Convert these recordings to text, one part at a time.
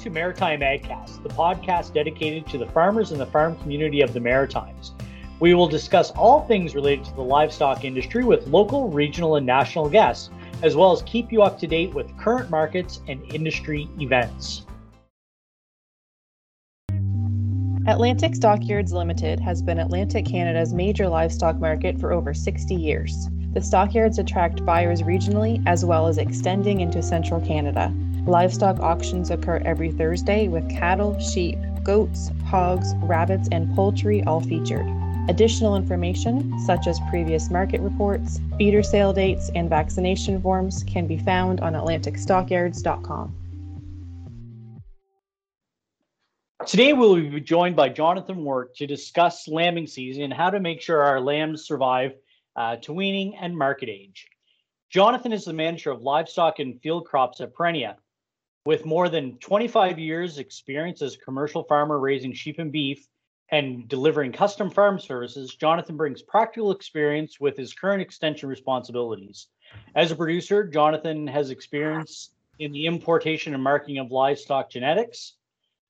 to Maritime AgCast, the podcast dedicated to the farmers and the farm community of the Maritimes. We will discuss all things related to the livestock industry with local, regional, and national guests, as well as keep you up to date with current markets and industry events. Atlantic Stockyards Limited has been Atlantic Canada's major livestock market for over 60 years. The stockyards attract buyers regionally as well as extending into central Canada. Livestock auctions occur every Thursday with cattle, sheep, goats, hogs, rabbits, and poultry all featured. Additional information, such as previous market reports, feeder sale dates, and vaccination forms, can be found on AtlanticStockyards.com. Today, we'll be joined by Jonathan Wort to discuss lambing season and how to make sure our lambs survive uh, to weaning and market age. Jonathan is the manager of livestock and field crops at Perennia. With more than 25 years experience as a commercial farmer raising sheep and beef and delivering custom farm services, Jonathan brings practical experience with his current extension responsibilities. As a producer, Jonathan has experience in the importation and marketing of livestock genetics,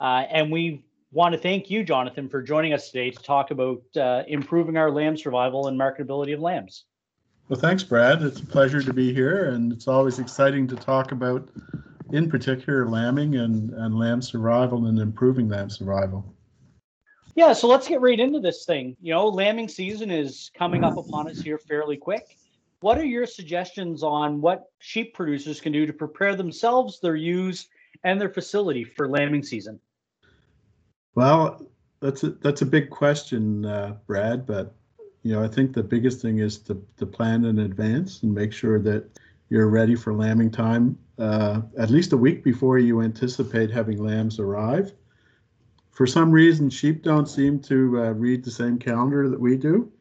uh, and we want to thank you, Jonathan, for joining us today to talk about uh, improving our lamb survival and marketability of lambs. Well, thanks, Brad. It's a pleasure to be here, and it's always exciting to talk about, in particular, lambing and, and lamb survival and improving lamb survival. Yeah, so let's get right into this thing. You know, lambing season is coming up upon us here fairly quick. What are your suggestions on what sheep producers can do to prepare themselves, their ewes, and their facility for lambing season? Well, that's a that's a big question, uh, Brad. But you know, I think the biggest thing is to to plan in advance and make sure that you're ready for lambing time uh, at least a week before you anticipate having lambs arrive. For some reason, sheep don't seem to uh, read the same calendar that we do.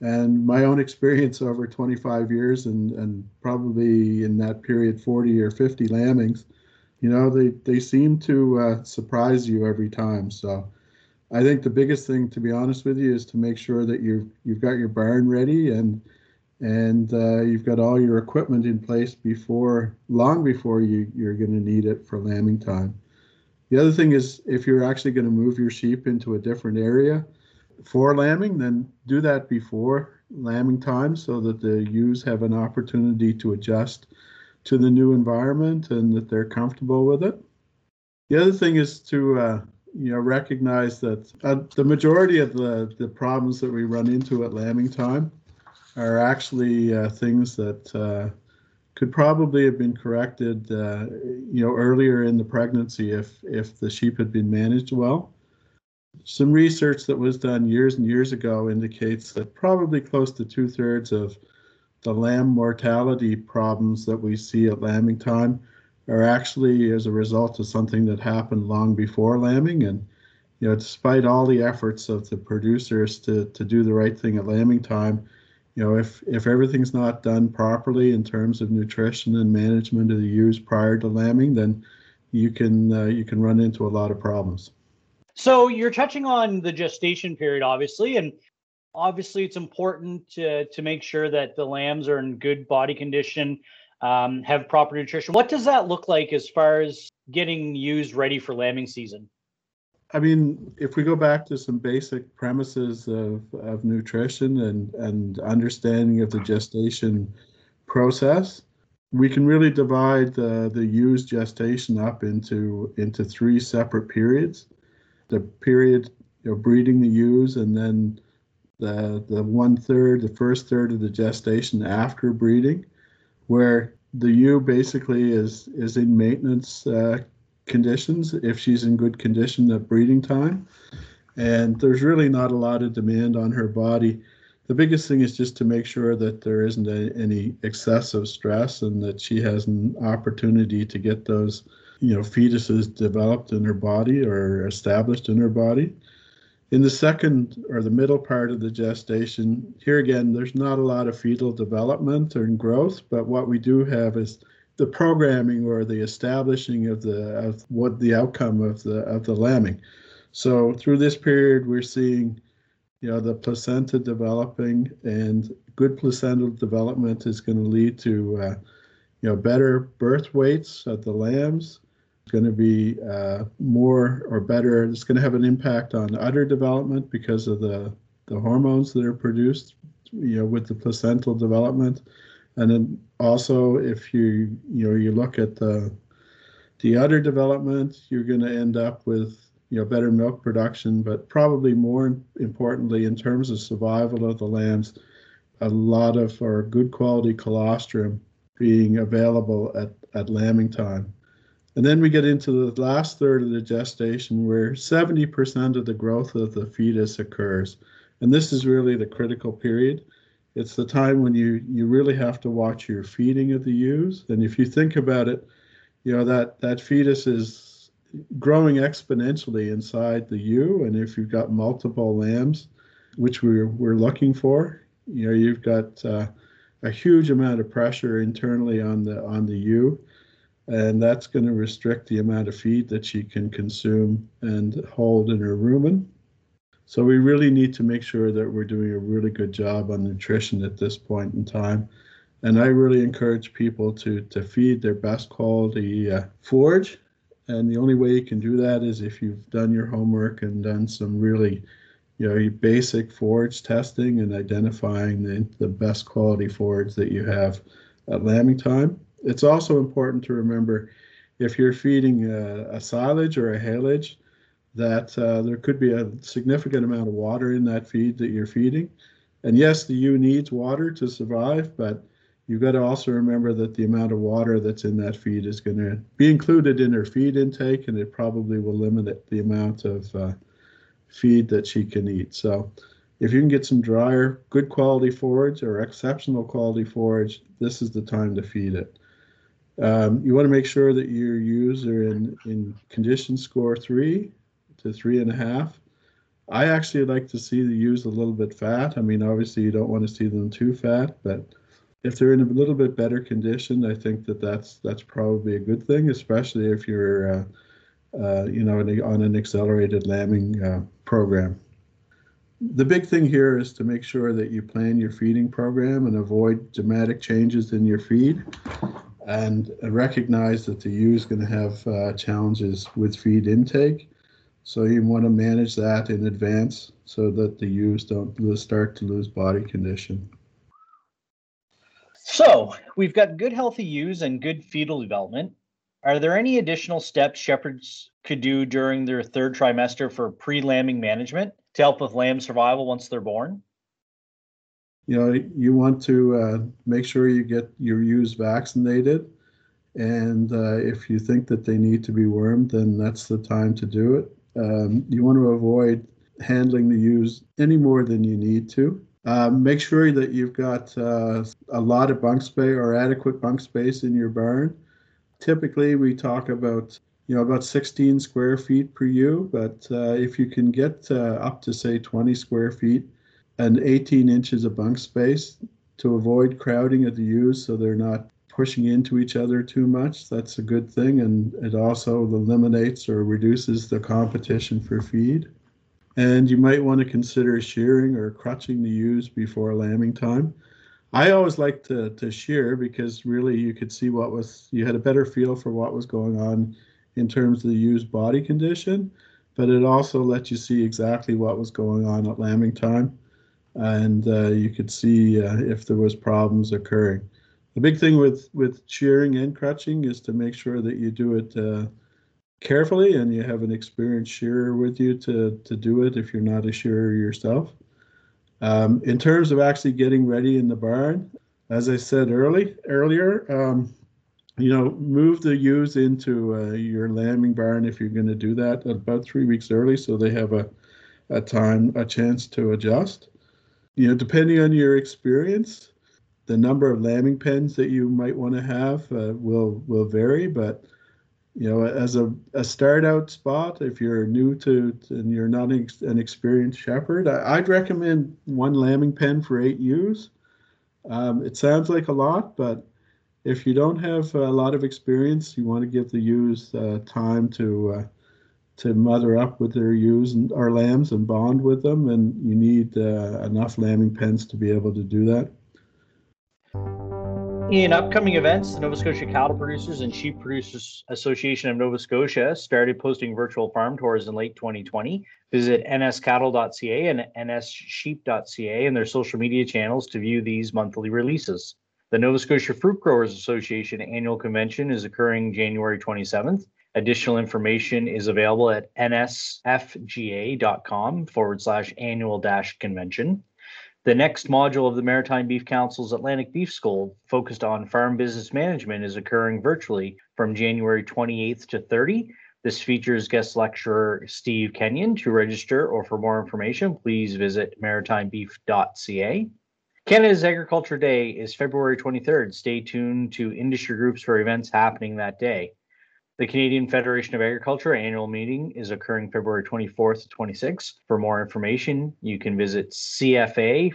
And my own experience over 25 years and, and probably in that period 40 or 50 lambings, you know they they seem to uh, surprise you every time so i think the biggest thing to be honest with you is to make sure that you've you've got your barn ready and and uh, you've got all your equipment in place before long before you you're going to need it for lambing time the other thing is if you're actually going to move your sheep into a different area for lambing then do that before lambing time so that the ewes have an opportunity to adjust to the new environment and that they're comfortable with it. The other thing is to uh, you know recognize that uh, the majority of the the problems that we run into at lambing time are actually uh, things that uh, could probably have been corrected uh, you know earlier in the pregnancy if if the sheep had been managed well. Some research that was done years and years ago indicates that probably close to two thirds of the lamb mortality problems that we see at lambing time are actually as a result of something that happened long before lambing and you know despite all the efforts of the producers to to do the right thing at lambing time you know if if everything's not done properly in terms of nutrition and management of the ewes prior to lambing then you can uh, you can run into a lot of problems. So you're touching on the gestation period obviously and obviously it's important to to make sure that the lambs are in good body condition um, have proper nutrition. What does that look like as far as getting used ready for lambing season i mean if we go back to some basic premises of, of nutrition and and understanding of the gestation process we can really divide the the used gestation up into into three separate periods. The period you know breeding the ewes and then the the one third, the first third of the gestation after breeding, where the ewe basically is is in maintenance uh, conditions. If she's in good condition at breeding time, and there's really not a lot of demand on her body. The biggest thing is just to make sure that there isn't a, any excessive stress and that she has an opportunity to get those you know fetuses developed in her body or established in her body. In the second or the middle part of the gestation, here again, there's not a lot of fetal development and growth, but what we do have is the programming or the establishing of the of what the outcome of the of the lambing. So through this period, we're seeing, you know, the placenta developing, and good placental development is going to lead to, uh, you know, better birth weights of the lambs, It's going to be uh, more or better. It's going to have an impact on udder development because of the, the hormones that are produced, you know, with the placental development. And then also, if you you know you look at the the udder development, you're going to end up with you know better milk production, but probably more importantly, in terms of survival of the lambs, a lot of our good quality colostrum being available at, at lambing time. And then we get into the last third of the gestation where 70% of the growth of the fetus occurs. And this is really the critical period. It's the time when you, you really have to watch your feeding of the ewes. And if you think about it, you know, that, that fetus is growing exponentially inside the ewe. And if you've got multiple lambs, which we're, we're looking for, you know, you've got uh, a huge amount of pressure internally on the on the ewe and that's going to restrict the amount of feed that she can consume and hold in her rumen. So we really need to make sure that we're doing a really good job on nutrition at this point in time. And I really encourage people to to feed their best quality uh, forage. And the only way you can do that is if you've done your homework and done some really, you know, basic forage testing and identifying the, the best quality forage that you have at lambing time it's also important to remember if you're feeding a, a silage or a haylage, that uh, there could be a significant amount of water in that feed that you're feeding. And yes, the ewe needs water to survive, but you've got to also remember that the amount of water that's in that feed is going to be included in her feed intake, and it probably will limit the amount of uh, feed that she can eat. So, if you can get some drier, good quality forage or exceptional quality forage, this is the time to feed it. Um, you want to make sure that your ewes are in, in condition score three to three and a half. I actually like to see the ewes a little bit fat. I mean, obviously you don't want to see them too fat, but if they're in a little bit better condition, I think that that's that's probably a good thing, especially if you're, uh, uh, you know, on an accelerated lambing uh, program. The big thing here is to make sure that you plan your feeding program and avoid dramatic changes in your feed and recognize that the ewe is going to have uh, challenges with feed intake. So you want to manage that in advance so that the ewes don't start to lose body condition. So we've got good healthy ewes and good fetal development. Are there any additional steps shepherds could do during their third trimester for pre-lambing management to help with lamb survival once they're born? you know, you want to uh, make sure you get your ewes vaccinated. And uh, if you think that they need to be wormed, then that's the time to do it. Um, you want to avoid handling the ewes any more than you need to. Uh, make sure that you've got uh, a lot of bunk space or adequate bunk space in your barn. Typically, we talk about you know about 16 square feet per ewe, but uh, if you can get uh, up to say 20 square feet, and 18 inches of bunk space to avoid crowding of the ewes so they're not pushing into each other too much. That's a good thing, and it also eliminates or reduces the competition for feed. And you might want to consider shearing or crutching the ewes before lambing time. I always like to, to shear because really you could see what was, you had a better feel for what was going on in terms of the ewe's body condition, but it also let you see exactly what was going on at lambing time and uh, you could see uh, if there was problems occurring. The big thing with with shearing and crutching is to make sure that you do it uh, carefully and you have an experienced shearer with you to to do it if you're not a shearer yourself. Um, in terms of actually getting ready in the barn, as I said early earlier, um, you know, move the ewes into uh, your lambing barn if you're going to do that about three weeks early, so they have a a time a chance to adjust you know, depending on your experience, the number of lambing pens that you might want to have uh, will will vary. But you know, as a, a start out spot, if you're new to, and you're not an experienced shepherd, I, would recommend one lambing pen for eight ewes. Um, it sounds like a lot, but if you don't have a lot of experience, you want to give the ewes uh, time to uh, to mother up with their ewes and our lambs and bond with them, and you need uh, enough lambing pens to be able to do that. In upcoming events, the Nova Scotia Cattle Producers and Sheep Producers Association of Nova Scotia started posting virtual farm tours in late 2020. Visit nscattle.ca and nssheep.ca and their social media channels to view these monthly releases. The Nova Scotia Fruit Growers Association annual convention is occurring January 27th. Additional information is available at nsfga.com forward slash annual dash convention. The next module of the Maritime Beef Council's Atlantic Beef School, focused on farm business management, is occurring virtually from January 28th to 30. This features guest lecturer Steve Kenyon. To register or for more information, please visit maritimebeef.ca. Canada's Agriculture Day is February 23rd. Stay tuned to industry groups for events happening that day. The Canadian Federation of Agriculture annual meeting is occurring February 24th to 26th. For more information, you can visit cfa-fca.ca.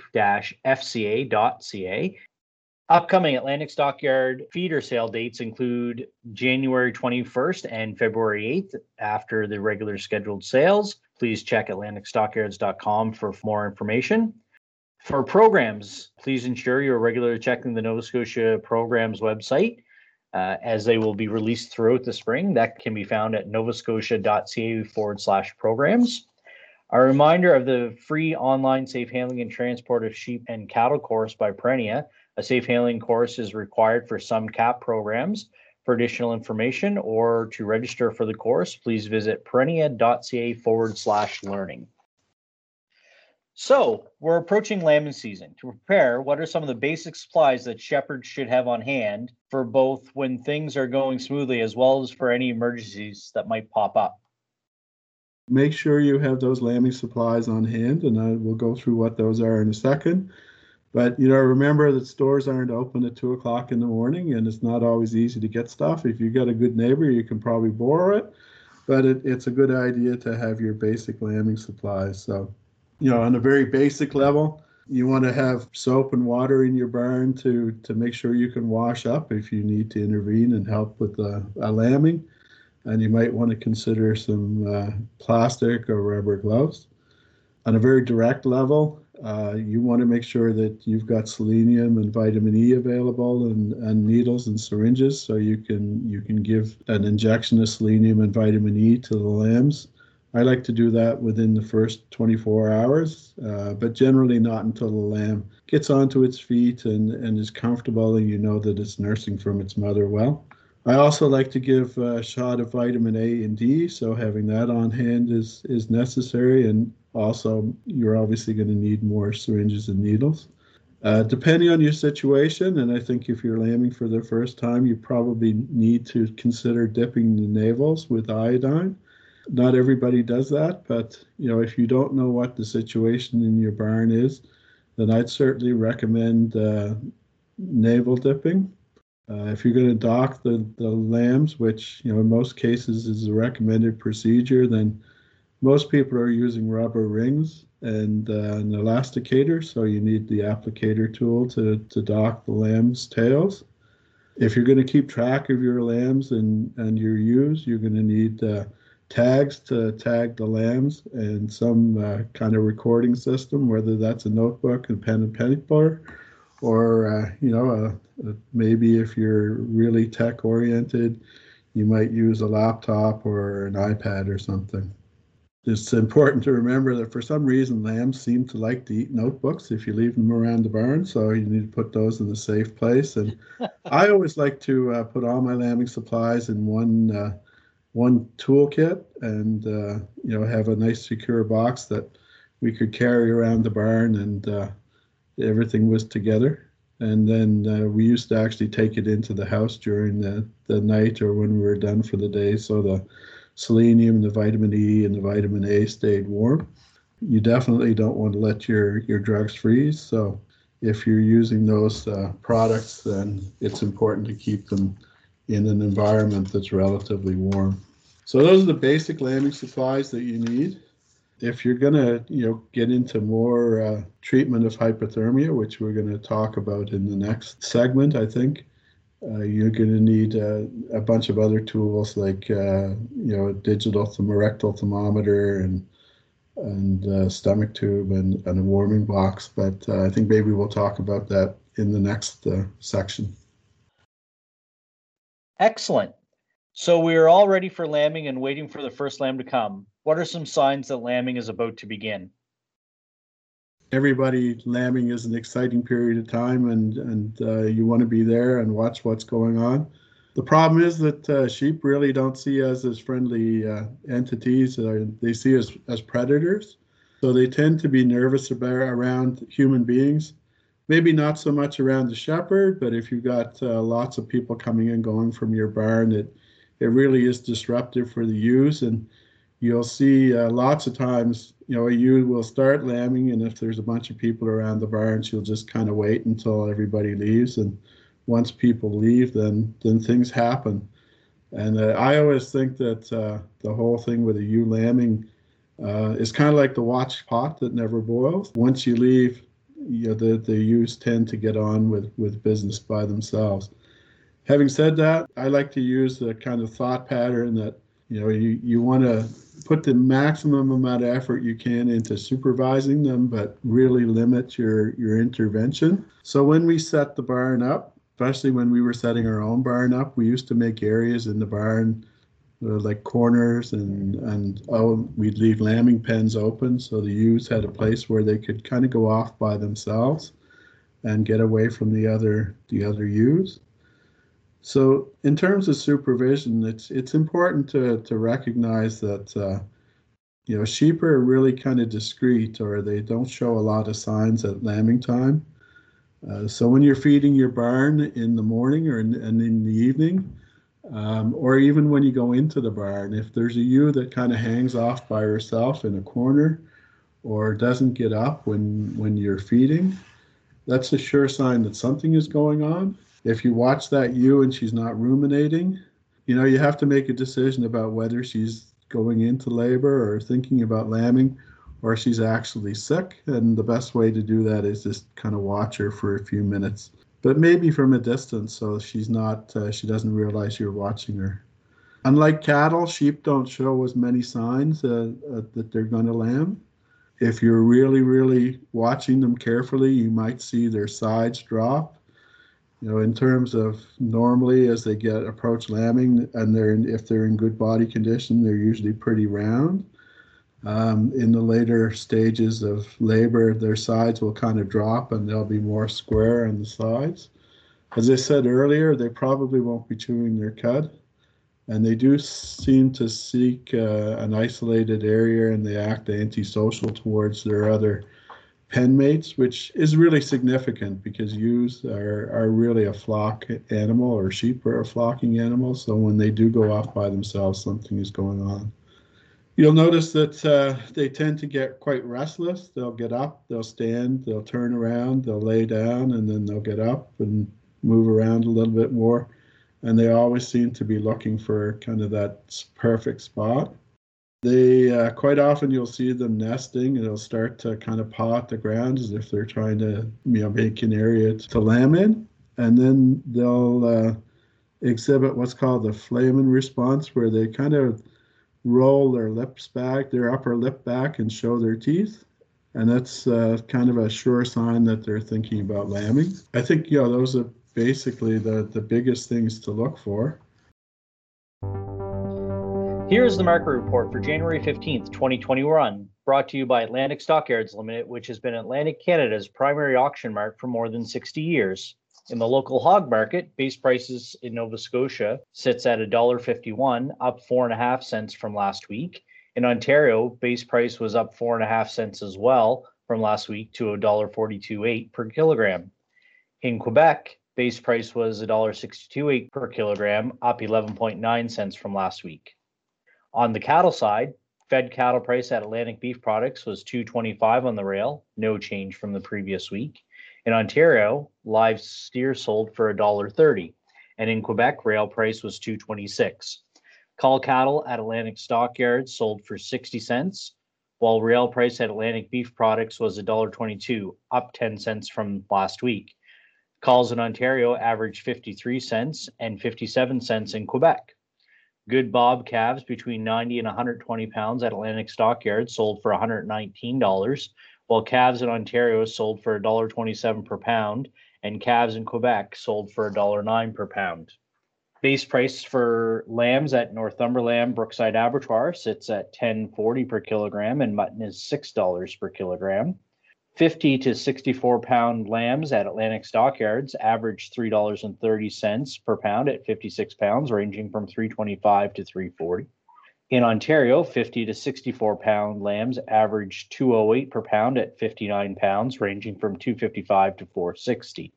Upcoming Atlantic Stockyard feeder sale dates include January 21st and February 8th after the regular scheduled sales. Please check atlanticstockyards.com for more information. For programs, please ensure you're regularly checking the Nova Scotia programs website uh, as they will be released throughout the spring. That can be found at novascotia.ca forward slash programs. A reminder of the free online safe handling and transport of sheep and cattle course by Perennia. A safe handling course is required for some CAP programs. For additional information or to register for the course, please visit perennia.ca forward slash learning. So we're approaching lambing season. To prepare, what are some of the basic supplies that shepherds should have on hand for both when things are going smoothly as well as for any emergencies that might pop up? Make sure you have those lambing supplies on hand, and I will go through what those are in a second. But you know, remember that stores aren't open at two o'clock in the morning, and it's not always easy to get stuff. If you've got a good neighbor, you can probably borrow it, but it, it's a good idea to have your basic lambing supplies. So you know, on a very basic level, you want to have soap and water in your barn to to make sure you can wash up if you need to intervene and help with the uh, lambing. And you might want to consider some uh, plastic or rubber gloves. On a very direct level, uh, you want to make sure that you've got selenium and vitamin E available and, and needles and syringes so you can you can give an injection of selenium and vitamin E to the lambs I like to do that within the first 24 hours, uh, but generally not until the lamb gets onto its feet and, and is comfortable and you know that it's nursing from its mother well. I also like to give a shot of vitamin A and D, so having that on hand is, is necessary. And also, you're obviously going to need more syringes and needles. Uh, depending on your situation, and I think if you're lambing for the first time, you probably need to consider dipping the navels with iodine not everybody does that, but you know, if you don't know what the situation in your barn is, then I'd certainly recommend uh, navel dipping. Uh, if you're going to dock the, the lambs, which you know in most cases is a recommended procedure, then most people are using rubber rings and uh, an elasticator, so you need the applicator tool to, to dock the lamb's tails. If you're going to keep track of your lambs and, and your ewes, you're going to need uh, tags to tag the lambs and some uh, kind of recording system, whether that's a notebook and pen and paper, or uh, you know, uh, uh, maybe if you're really tech oriented, you might use a laptop or an iPad or something. It's important to remember that for some reason lambs seem to like to eat notebooks if you leave them around the barn, so you need to put those in a safe place. And I always like to uh, put all my lambing supplies in one uh, one toolkit and uh, you know have a nice secure box that we could carry around the barn and uh, everything was together. And then uh, we used to actually take it into the house during the, the night or when we were done for the day. So the selenium the vitamin e and the vitamin a stayed warm. You definitely don't want to let your your drugs freeze. So if you're using those uh, products then it's important to keep them in an environment that's relatively warm. So those are the basic lambing supplies that you need. If you're going to, you know, get into more uh, treatment of hypothermia, which we're going to talk about in the next segment, I think, uh, you're going to need uh, a bunch of other tools like, uh, you know, a digital rectal thermometer and and stomach tube and, and a warming box. But uh, I think maybe we'll talk about that in the next uh, section. Excellent. So we are all ready for lambing and waiting for the first lamb to come. What are some signs that lambing is about to begin? Everybody, lambing is an exciting period of time, and and uh, you want to be there and watch what's going on. The problem is that uh, sheep really don't see us as friendly uh, entities. they see us as predators, so they tend to be nervous about around human beings. Maybe not so much around the shepherd, but if you've got uh, lots of people coming and going from your barn, it it really is disruptive for the ewes. And you'll see uh, lots of times, you know, a ewe will start lambing, and if there's a bunch of people around the barn, she'll just kind of wait until everybody leaves. And once people leave, then then things happen. And uh, I always think that uh, the whole thing with a ewe lambing uh, is kind of like the watch pot that never boils. Once you leave, you know, the, the ewes tend to get on with, with business by themselves. Having said that, I like to use the kind of thought pattern that you know you, you want to put the maximum amount of effort you can into supervising them, but really limit your your intervention. So when we set the barn up, especially when we were setting our own barn up, we used to make areas in the barn like corners and and oh we'd leave lambing pens open so the ewes had a place where they could kind of go off by themselves and get away from the other the other ewes. So in terms of supervision, it's it's important to to recognize that uh, you know sheep are really kind of discreet, or they don't show a lot of signs at lambing time. Uh, so when you're feeding your barn in the morning or in, and in the evening, um, or even when you go into the barn, if there's a ewe that kind of hangs off by herself in a corner, or doesn't get up when when you're feeding, that's a sure sign that something is going on if you watch that ewe and she's not ruminating, you know, you have to make a decision about whether she's going into labor or thinking about lambing or she's actually sick. And the best way to do that is just kind of watch her for a few minutes, but maybe from a distance so she's not, uh, she doesn't realize you're watching her. Unlike cattle, sheep don't show as many signs uh, uh, that they're going to lamb. If you're really, really watching them carefully, you might see their sides drop you know, in terms of normally as they get approach lambing and they're in, if they're in good body condition, they're usually pretty round. Um, in the later stages of labor, their sides will kind of drop and they'll be more square on the sides. As I said earlier, they probably won't be chewing their cud, and they do seem to seek uh, an isolated area and they act antisocial towards their other pen mates, which is really significant because ewes are, are really a flock animal or sheep are a flocking animal. So when they do go off by themselves, something is going on. You'll notice that uh, they tend to get quite restless. They'll get up, they'll stand, they'll turn around, they'll lay down, and then they'll get up and move around a little bit more. And they always seem to be looking for kind of that perfect spot. They uh, quite often you'll see them nesting and they'll start to kind of paw at the ground as if they're trying to you know make an area to lamb in, and then they'll uh, exhibit what's called the flehmen response, where they kind of roll their lips back, their upper lip back, and show their teeth. And that's uh, kind of a sure sign that they're thinking about lambing. I think you know those are basically the the biggest things to look for. Here is the market report for January 15th, 2021, brought to you by Atlantic Stockyards Limited, which has been Atlantic Canada's primary auction mart for more than 60 years. In the local hog market, base prices in Nova Scotia sits at $1.51, up four and a half cents from last week. In Ontario, base price was up four and a half cents as well from last week to $1.428 per kilogram. In Quebec, base price was $1.628 per kilogram, up 11.9 cents from last week. On the cattle side, fed cattle price at Atlantic Beef Products was 225 on the rail, no change from the previous week. In Ontario, live steer sold for $1.30, and in Quebec, rail price was 226. Cull cattle at Atlantic Stockyards sold for 60 cents, while rail price at Atlantic Beef Products was $1.22, up 10 cents from last week. Culls in Ontario averaged 53 cents and 57 cents in Quebec. Good Bob calves between 90 and 120 pounds at Atlantic Stockyards sold for $119, while calves in Ontario sold for $1.27 per pound, and calves in Quebec sold for $1.09 per pound. Base price for lambs at Northumberland Brookside Abattoir sits at 10.40 per kilogram, and mutton is $6 per kilogram. 50 to 64 pound lambs at Atlantic Stockyards average $3.30 per pound at 56 pounds, ranging from 325 to 340. In Ontario, 50 to 64 pound lambs average 208 per pound at 59 pounds, ranging from 255 to 460.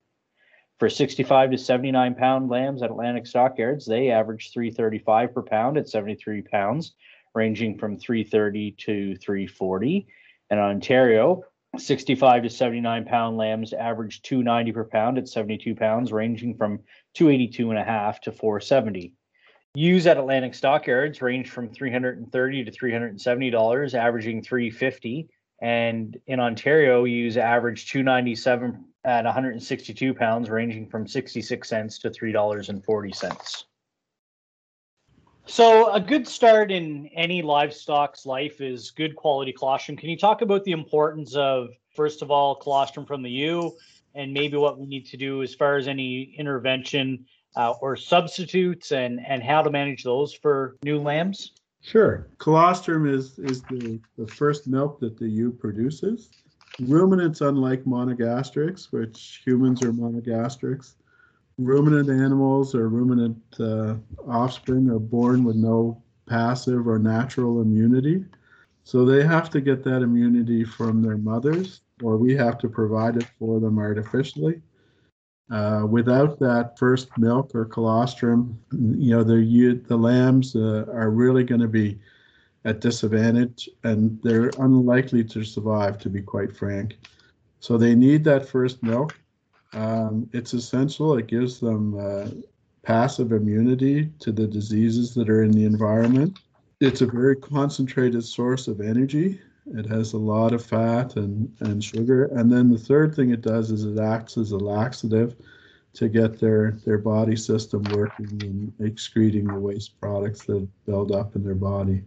For 65 to 79 pound lambs at Atlantic Stockyards, they average 335 per pound at 73 pounds, ranging from 330 to 340. And in Ontario, 65 to 79 pound lambs average 290 per pound at 72 pounds, ranging from 282 and a half to 470. Ewes at Atlantic Stockyards range from 330 to 370 dollars, averaging 350. And in Ontario, ewes average 297 at 162 pounds, ranging from 66 cents to three dollars and 40 cents. So a good start in any livestock's life is good quality colostrum. Can you talk about the importance of, first of all, colostrum from the ewe and maybe what we need to do as far as any intervention uh, or substitutes and, and how to manage those for new lambs? Sure. Colostrum is, is the, the first milk that the ewe produces. Ruminants, unlike monogastrics, which humans are monogastrics, ruminant animals or ruminant uh, offspring are born with no passive or natural immunity. So they have to get that immunity from their mothers, or we have to provide it for them artificially. Uh, without that first milk or colostrum, you know, the the lambs uh, are really going to be at disadvantage, and they're unlikely to survive. To be quite frank, so they need that first milk um, it's essential. It gives them uh, passive immunity to the diseases that are in the environment. It's a very concentrated source of energy. It has a lot of fat and, and sugar. And then the third thing it does is it acts as a laxative to get their, their body system working and excreting the waste products that build up in their body.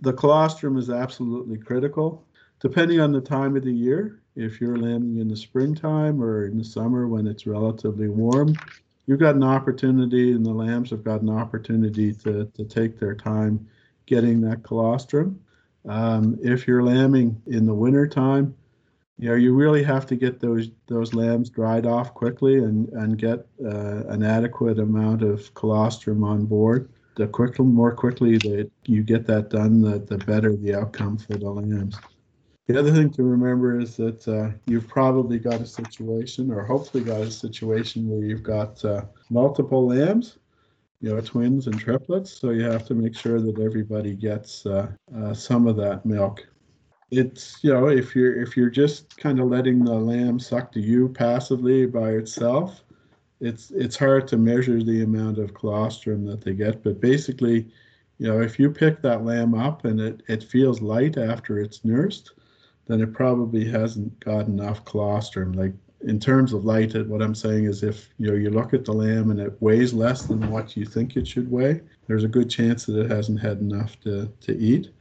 The colostrum is absolutely critical. Depending on the time of the year, if you're lambing in the springtime or in the summer when it's relatively warm, you've got an opportunity, and the lambs have got an opportunity to, to take their time getting that colostrum. Um, if you're lambing in the wintertime, you know, you really have to get those those lambs dried off quickly and and get uh, an adequate amount of colostrum on board. The quicker, more quickly that you get that done, the, the better the outcome for the lambs. The other thing to remember is that uh, you've probably got a situation, or hopefully got a situation, where you've got uh, multiple lambs, you know, twins and triplets. So you have to make sure that everybody gets uh, uh some of that milk. It's you know, if you're if you're just kind of letting the lamb suck to you passively by itself, it's it's hard to measure the amount of colostrum that they get. But basically, you know, if you pick that lamb up and it, it feels light after it's nursed, then it probably hasn't got enough colostrum. Like in terms of light, what I'm saying is if you know you look at the lamb and it weighs less than what you think it should weigh, there's a good chance that it hasn't had enough to, to eat.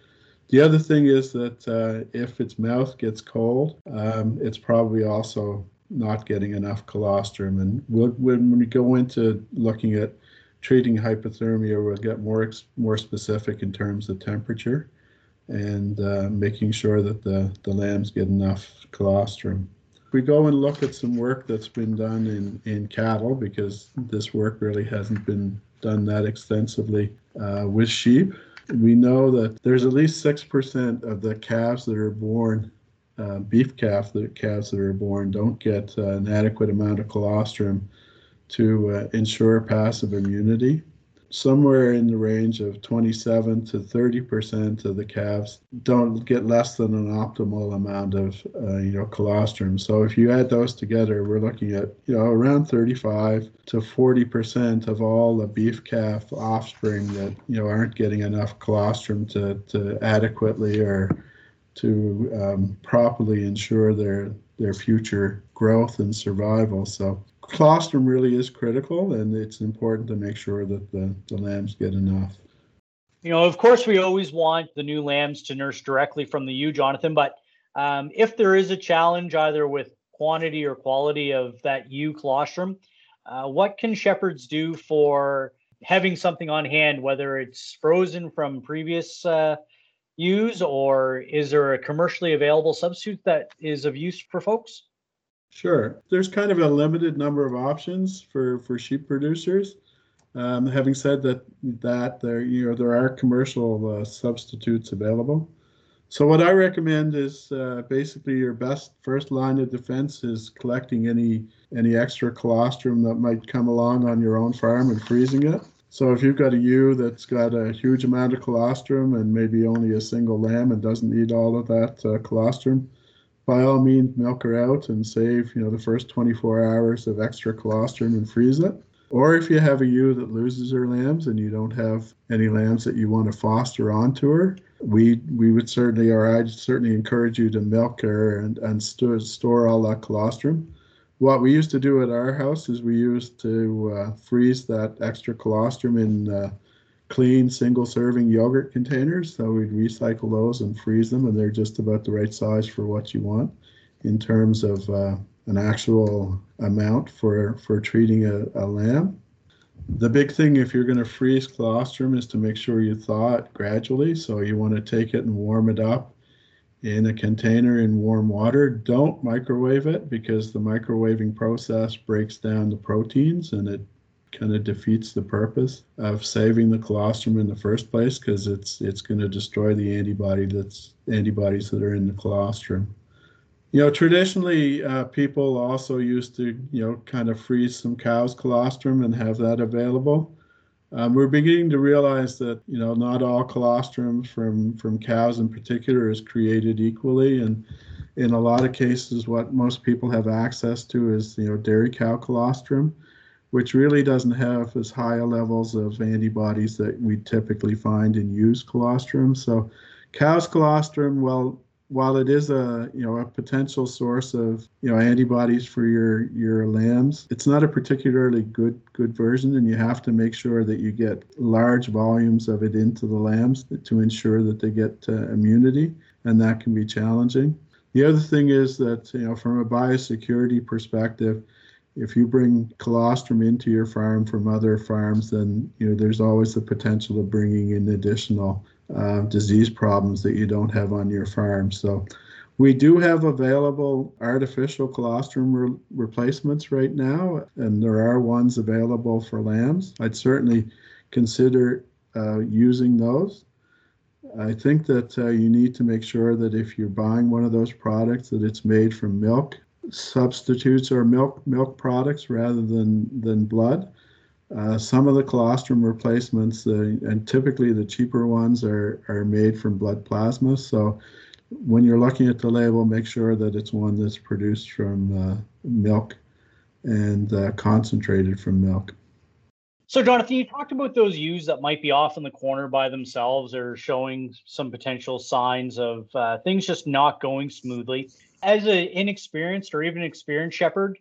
The other thing is that uh, if its mouth gets cold, um, it's probably also not getting enough colostrum. And we'll, when we go into looking at treating hypothermia, we'll get more more specific in terms of temperature and uh, making sure that the, the lambs get enough colostrum. We go and look at some work that's been done in, in cattle because this work really hasn't been done that extensively uh, with sheep. We know that there's at least 6% of the calves that are born, uh, beef calf, the calves that are born, don't get uh, an adequate amount of colostrum to uh, ensure passive immunity somewhere in the range of 27 to 30 percent of the calves don't get less than an optimal amount of uh, you know colostrum. So if you add those together we're looking at you know around 35 to 40 percent of all the beef calf offspring that you know aren't getting enough colostrum to, to adequately or to um, properly ensure their their future growth and survival. So colostrum really is critical, and it's important to make sure that the, the lambs get enough. You know, of course, we always want the new lambs to nurse directly from the ewe, Jonathan. But um, if there is a challenge, either with quantity or quality of that ewe colostrum, uh, what can shepherds do for having something on hand, whether it's frozen from previous uh, use or is there a commercially available substitute that is of use for folks? Sure. There's kind of a limited number of options for, for sheep producers. Um, having said that, that there you know there are commercial uh, substitutes available. So what I recommend is uh, basically your best first line of defense is collecting any any extra colostrum that might come along on your own farm and freezing it. So if you've got a ewe that's got a huge amount of colostrum and maybe only a single lamb and doesn't need all of that uh, colostrum, by all means milk her out and save you know the first 24 hours of extra colostrum and freeze it. Or if you have a ewe that loses her lambs and you don't have any lambs that you want to foster onto her, we we would certainly, or I'd certainly encourage you to milk her and, and store, store all that colostrum. What we used to do at our house is we used to uh, freeze that extra colostrum in uh, clean single serving yogurt containers. So we'd recycle those and freeze them, and they're just about the right size for what you want in terms of uh, an actual amount for for treating a, a lamb. The big thing if you're going to freeze colostrum is to make sure you thaw it gradually. So you want to take it and warm it up in a container in warm water. Don't microwave it because the microwaving process breaks down the proteins and it kind of defeats the purpose of saving the colostrum in the first place because it's it's going to destroy the antibody that's antibodies that are in the colostrum. You know, traditionally, uh, people also used to, you know, kind of freeze some cow's colostrum and have that available. Um, we're beginning to realize that, you know, not all colostrum from from cows in particular is created equally, and in a lot of cases, what most people have access to is, you know, dairy cow colostrum, which really doesn't have as high levels of antibodies that we typically find in used colostrum. So, cow's colostrum, well, while it is a you know a potential source of you know antibodies for your your lambs it's not a particularly good good version and you have to make sure that you get large volumes of it into the lambs to ensure that they get uh, immunity and that can be challenging the other thing is that you know from a biosecurity perspective if you bring colostrum into your farm from other farms then you know there's always the potential of bringing in additional uh, disease problems that you don't have on your farm. So we do have available artificial colostrum re- replacements right now, and there are ones available for lambs. I'd certainly consider uh, using those. I think that uh, you need to make sure that if you're buying one of those products, that it's made from milk substitutes or milk milk products rather than than blood. Uh, some of the colostrum replacements, uh, and typically the cheaper ones, are, are made from blood plasma. So when you're looking at the label, make sure that it's one that's produced from uh, milk and uh, concentrated from milk. So, Jonathan, you talked about those ewes that might be off in the corner by themselves or showing some potential signs of uh, things just not going smoothly. As an inexperienced or even experienced shepherd,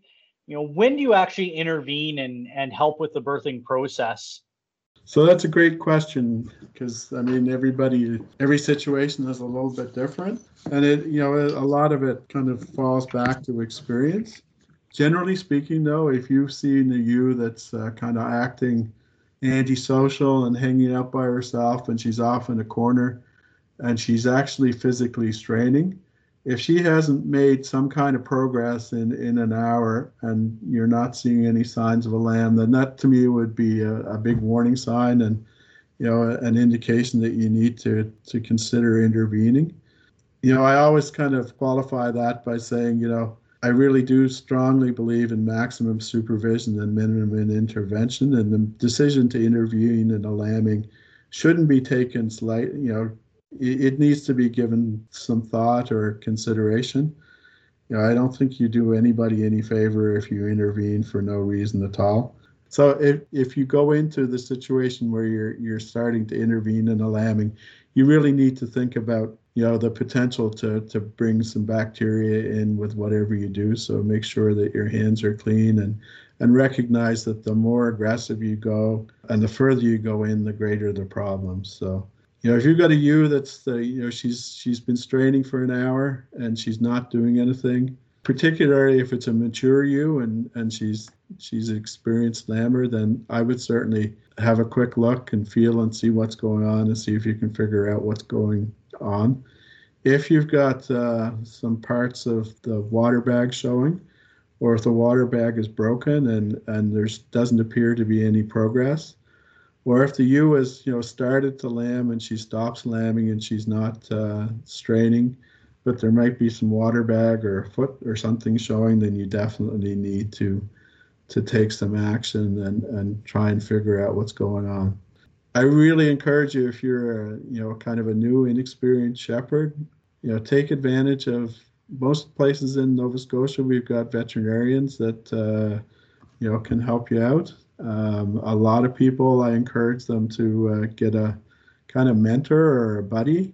you know when do you actually intervene and and help with the birthing process? So that's a great question because i mean everybody every situation is a little bit different. And it you know a lot of it kind of falls back to experience. Generally speaking though if you've seen a ewe that's uh, kind of acting antisocial and hanging out by herself and she's off in a corner and she's actually physically straining if she hasn't made some kind of progress in in an hour and you're not seeing any signs of a lamb then that to me would be a, a big warning sign and you know an indication that you need to to consider intervening. You know i always kind of qualify that by saying you know i really do strongly believe in maximum supervision and minimum intervention and the decision to intervene in a lambing shouldn't be taken slight you know it needs to be given some thought or consideration. You know, I don't think you do anybody any favor if you intervene for no reason at all. So if, if you go into the situation where you're you're starting to intervene in a lambing, you really need to think about you know the potential to to bring some bacteria in with whatever you do. So make sure that your hands are clean and and recognize that the more aggressive you go and the further you go in, the greater the problem. So you know, if you've got a ewe that's, uh, you know, she's she's been straining for an hour and she's not doing anything, particularly if it's a mature ewe and and she's she's an experienced lammer, then I would certainly have a quick look and feel and see what's going on and see if you can figure out what's going on. If you've got uh, some parts of the water bag showing, or if the water bag is broken and and there's doesn't appear to be any progress, or if the ewe has you know started to lamb and she stops lambing and she's not uh, straining, but there might be some water bag or a foot or something showing, then you definitely need to to take some action and and try and figure out what's going on. I really encourage you if you're a, you know kind of a new inexperienced shepherd, you know take advantage of most places in Nova Scotia. We've got veterinarians that uh, you know can help you out. Um, a lot of people, I encourage them to uh, get a kind of mentor or a buddy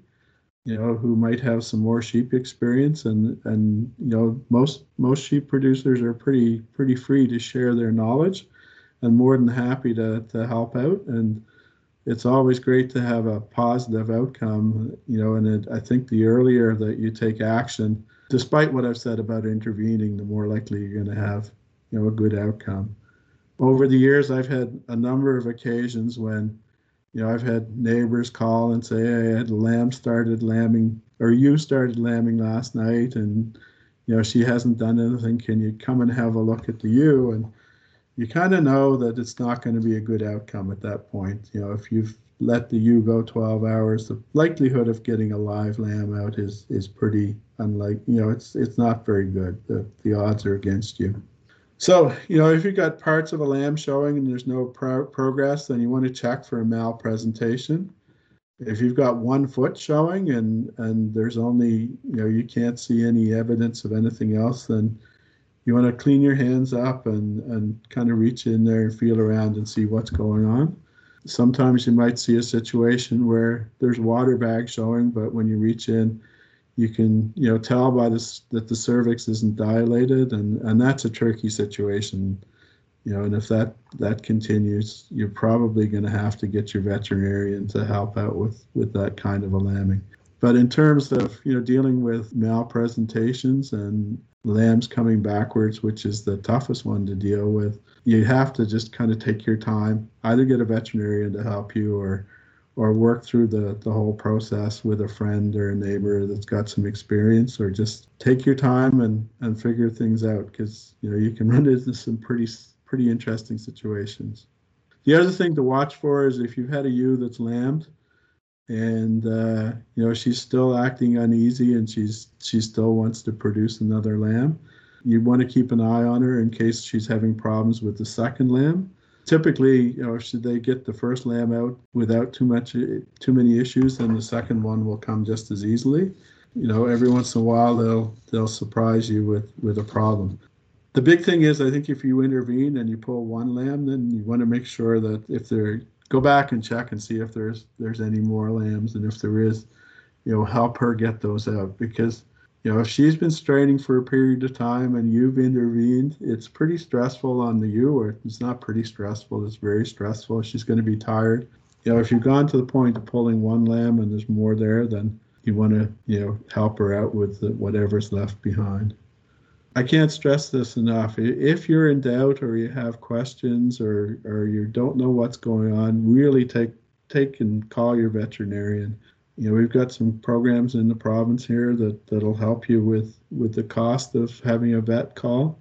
you know, who might have some more sheep experience, and and you know, most most sheep producers are pretty pretty free to share their knowledge, and more than happy to to help out. And it's always great to have a positive outcome, you know. And it, I think the earlier that you take action, despite what I've said about intervening, the more likely you're going to have, you know, a good outcome. Over the years, I've had a number of occasions when you know, I've had neighbors call and say, hey, I had a lamb started lambing, or you started lambing last night, and you know, she hasn't done anything. Can you come and have a look at the ewe? And you kind of know that it's not going to be a good outcome at that point. You know, if you've let the ewe go 12 hours, the likelihood of getting a live lamb out is is pretty unlike. You know, it's it's not very good. The the odds are against you. So, you know, if you've got parts of a lamb showing and there's no pro- progress, then you want to check for a malpresentation. If you've got one foot showing and and there's only, you know, you can't see any evidence of anything else, then you want to clean your hands up and and kind of reach in there and feel around and see what's going on. Sometimes you might see a situation where there's water bag showing, but when you reach in, you can you know tell by this that the cervix isn't dilated and and that's a tricky situation you know and if that that continues you're probably going to have to get your veterinarian to help out with with that kind of a lambing. But in terms of you know dealing with malpresentations and lambs coming backwards which is the toughest one to deal with you have to just kind of take your time either get a veterinarian to help you or or work through the, the whole process with a friend or a neighbor that's got some experience or just take your time and, and figure things out because you know you can run into some pretty pretty interesting situations. The other thing to watch for is if you've had a ewe that's lambed and uh, you know she's still acting uneasy and she's she still wants to produce another lamb you want to keep an eye on her in case she's having problems with the second lamb typically, you know, should they get the first lamb out without too much, too many issues, then the second one will come just as easily. You know, every once in a while they'll they'll surprise you with with a problem. The big thing is, I think if you intervene and you pull one lamb, then you want to make sure that if there, go back and check and see if there's there's any more lambs, and if there is, you know, help her get those out because ewe know, if she's been straining for a period of time and you've intervened, it's pretty stressful on the you, or it's not pretty stressful, it's very stressful. She's going to be tired. You know, if you've gone to the point of pulling one lamb and there's more there, then you want to, you know, help her out with the, whatever's left behind. I can't stress this enough. If you're in doubt or you have questions or, or you don't know what's going on, really take take and call your veterinarian you know we've got some programs in the province here that that'll help you with with the cost of having a vet call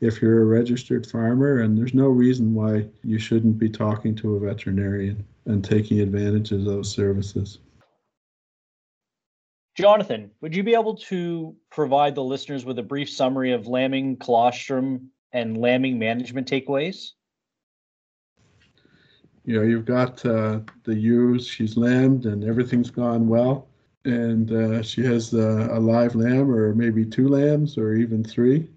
if you're a registered farmer and there's no reason why you shouldn't be talking to a veterinarian and taking advantage of those services. Jonathan would you be able to provide the listeners with a brief summary of lambing colostrum and lambing management takeaways you know, you've got uh, the ewes, she's lambed and everything's gone well. And uh, she has uh, a live lamb or maybe two lambs or even three.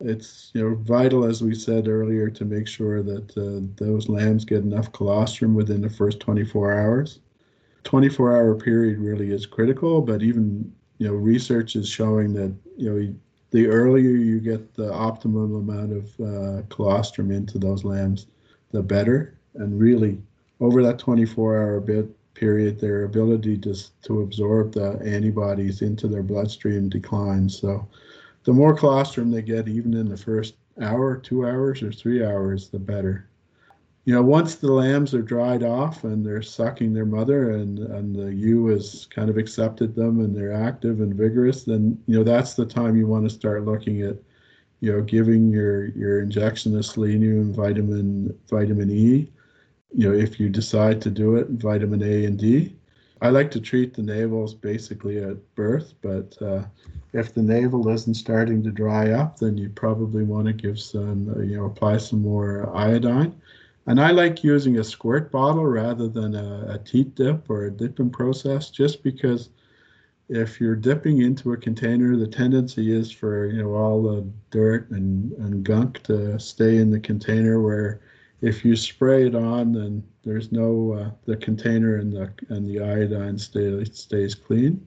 It's, you know, vital, as we said earlier, to make sure that uh, those lambs get enough colostrum within the first 24 hours. 24 hour period really is critical, but even, you know, research is showing that, you know, the earlier you get the optimum amount of uh, colostrum into those lambs, the better and really over that 24 hour bit period their ability to, to absorb the antibodies into their bloodstream declines so the more colostrum they get, even in the first hour, two hours, or three hours, the better. You know, once the lambs are dried off and they're sucking their mother and, and the ewe has kind of accepted them and they're active and vigorous, then, you know, that's the time you want to start looking at, you know, giving your, your injection of selenium, vitamin, vitamin E, you know, if you decide to do it, vitamin A and D. I like to treat the navels basically at birth, but uh, if the navel isn't starting to dry up, then you probably want to give some, uh, you know, apply some more iodine. And I like using a squirt bottle rather than a, a teat dip or a dipping process, just because if you're dipping into a container, the tendency is for you know all the dirt and, and gunk to stay in the container. Where if you spray it on, then there's no uh, the container and the and the iodine stay, stays clean.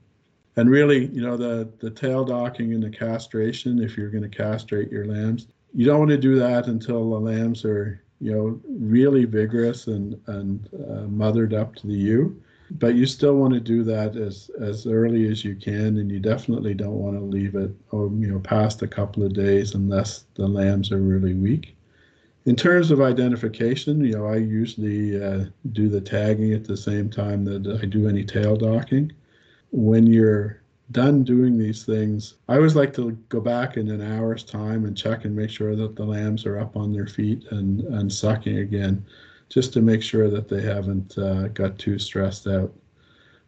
And really, you know, the the tail docking and the castration, if you're going to castrate your lambs, you don't want to do that until the lambs are, you know, really vigorous and and uh, mothered up to the ewe. But you still want to do that as as early as you can, and you definitely don't want to leave it, oh, you know, past a couple of days unless the lambs are really weak. In terms of identification, you know, I usually uh, do the tagging at the same time that I do any tail docking when you're done doing these things, I always like to go back in an hour's time and check and make sure that the lambs are up on their feet and, and sucking again, just to make sure that they haven't uh, got too stressed out.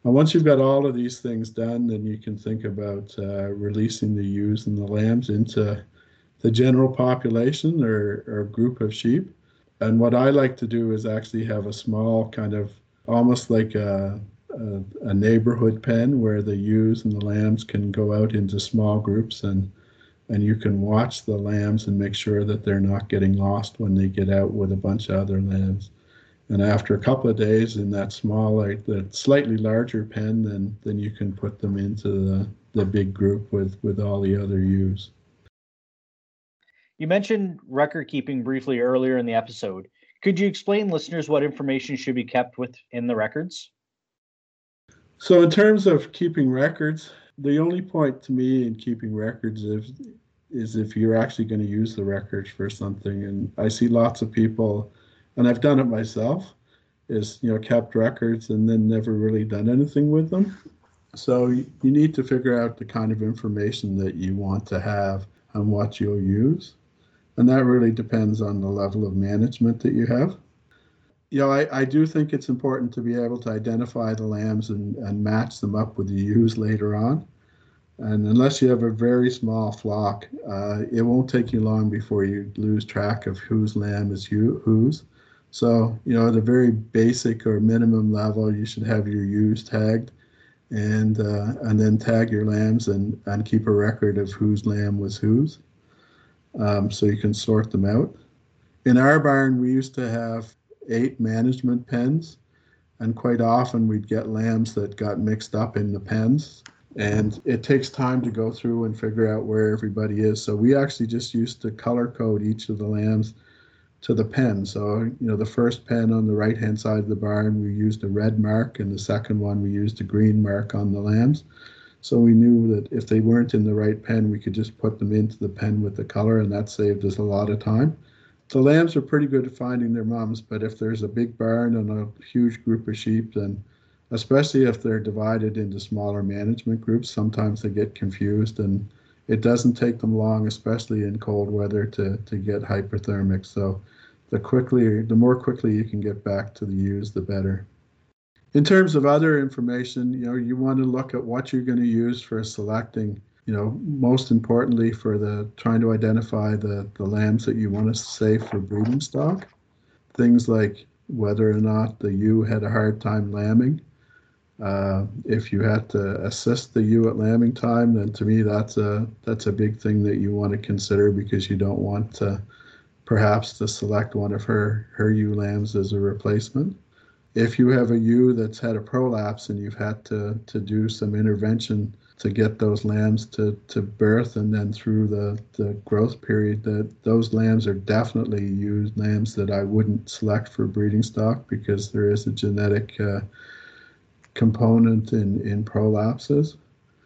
And once you've got all of these things done, then you can think about uh, releasing the ewes and the lambs into the general population or, or group of sheep. And what I like to do is actually have a small kind of almost like a a, a, neighborhood pen where the ewes and the lambs can go out into small groups and and you can watch the lambs and make sure that they're not getting lost when they get out with a bunch of other lambs. And after a couple of days in that small, like the slightly larger pen, then then you can put them into the, the big group with with all the other ewes. You mentioned record keeping briefly earlier in the episode. Could you explain listeners what information should be kept within the records? So, in terms of keeping records, the only point to me in keeping records is, is if you're actually going to use the records for something. And I see lots of people, and I've done it myself, is you know kept records and then never really done anything with them. So you need to figure out the kind of information that you want to have and what you'll use. And that really depends on the level of management that you have you know, I, I do think it's important to be able to identify the lambs and, and match them up with the ewes later on. And unless you have a very small flock, uh, it won't take you long before you lose track of whose lamb is who, whose. So, you know, at a very basic or minimum level, you should have your ewes tagged and uh, and then tag your lambs and, and keep a record of whose lamb was whose. Um, so you can sort them out. In our barn, we used to have eight management pens, and quite often we'd get lambs that got mixed up in the pens. And it takes time to go through and figure out where everybody is. So we actually just used to color code each of the lambs to the pen. So, you know, the first pen on the right hand side of the barn, we used a red mark, and the second one, we used a green mark on the lambs. So we knew that if they weren't in the right pen, we could just put them into the pen with the color, and that saved us a lot of time the lambs are pretty good at finding their moms, but if there's a big barn and a huge group of sheep, then especially if they're divided into smaller management groups, sometimes they get confused and it doesn't take them long, especially in cold weather, to, to get hyperthermic. So the quickly, the more quickly you can get back to the ewes, the better. In terms of other information, you know, you want to look at what you're going to use for selecting you know, most importantly for the trying to identify the, the lambs that you want to save for breeding stock. Things like whether or not the ewe had a hard time lambing. Uh, if you had to assist the ewe at lambing time, then to me that's a that's a big thing that you want to consider because you don't want to perhaps to select one of her her ewe lambs as a replacement. If you have a ewe that's had a prolapse and you've had to to do some intervention to get those lambs to, to birth and then through the, the growth period that those lambs are definitely used lambs that I wouldn't select for breeding stock because there is a genetic uh, component in, in prolapses.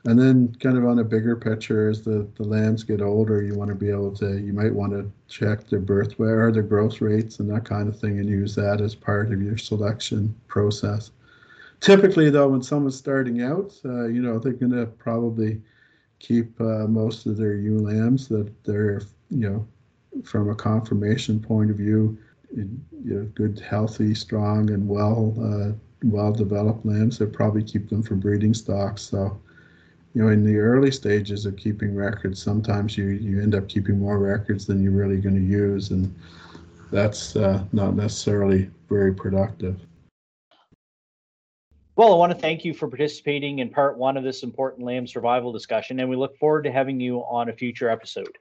And then kind of on a bigger picture, as the, the lambs get older, you want to be able to, you might want to check their birth weight or their growth rates and that kind of thing and use that as part of your selection process. Typically, though, when someone's starting out, uh, you know, they're going to probably keep uh, most of their ewe lambs that they're, you know, from a conformation point of view, you know, good, healthy, strong, and well, uh, well-developed lambs. They probably keep them for breeding stocks. So, you know, in the early stages of keeping records, sometimes you you end up keeping more records than you're really going to use, and that's uh, not necessarily very productive. Well, I want to thank you for participating in part one of this important lamb survival discussion, and we look forward to having you on a future episode.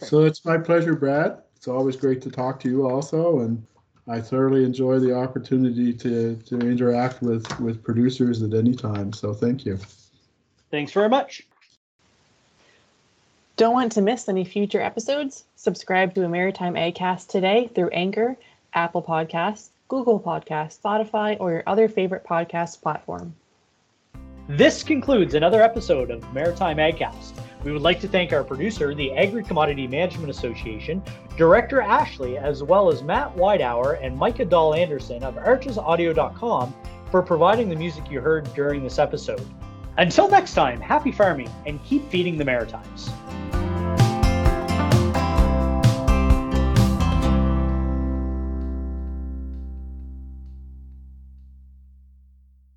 So it's my pleasure, Brad. It's always great to talk to you also, and I thoroughly enjoy the opportunity to, to interact with, with producers at any time. So thank you. Thanks very much. Don't want to miss any future episodes? Subscribe to a Maritime AgCast today through Anchor, Apple Podcasts, Google Podcasts, Spotify, or your other favorite podcast platform. This concludes another episode of Maritime AgCast. We would like to thank our producer, the Agri Commodity Management Association, Director Ashley, as well as Matt Whitehour and Micah Dahl Anderson of archesaudio.com for providing the music you heard during this episode. Until next time, happy farming and keep feeding the Maritimes.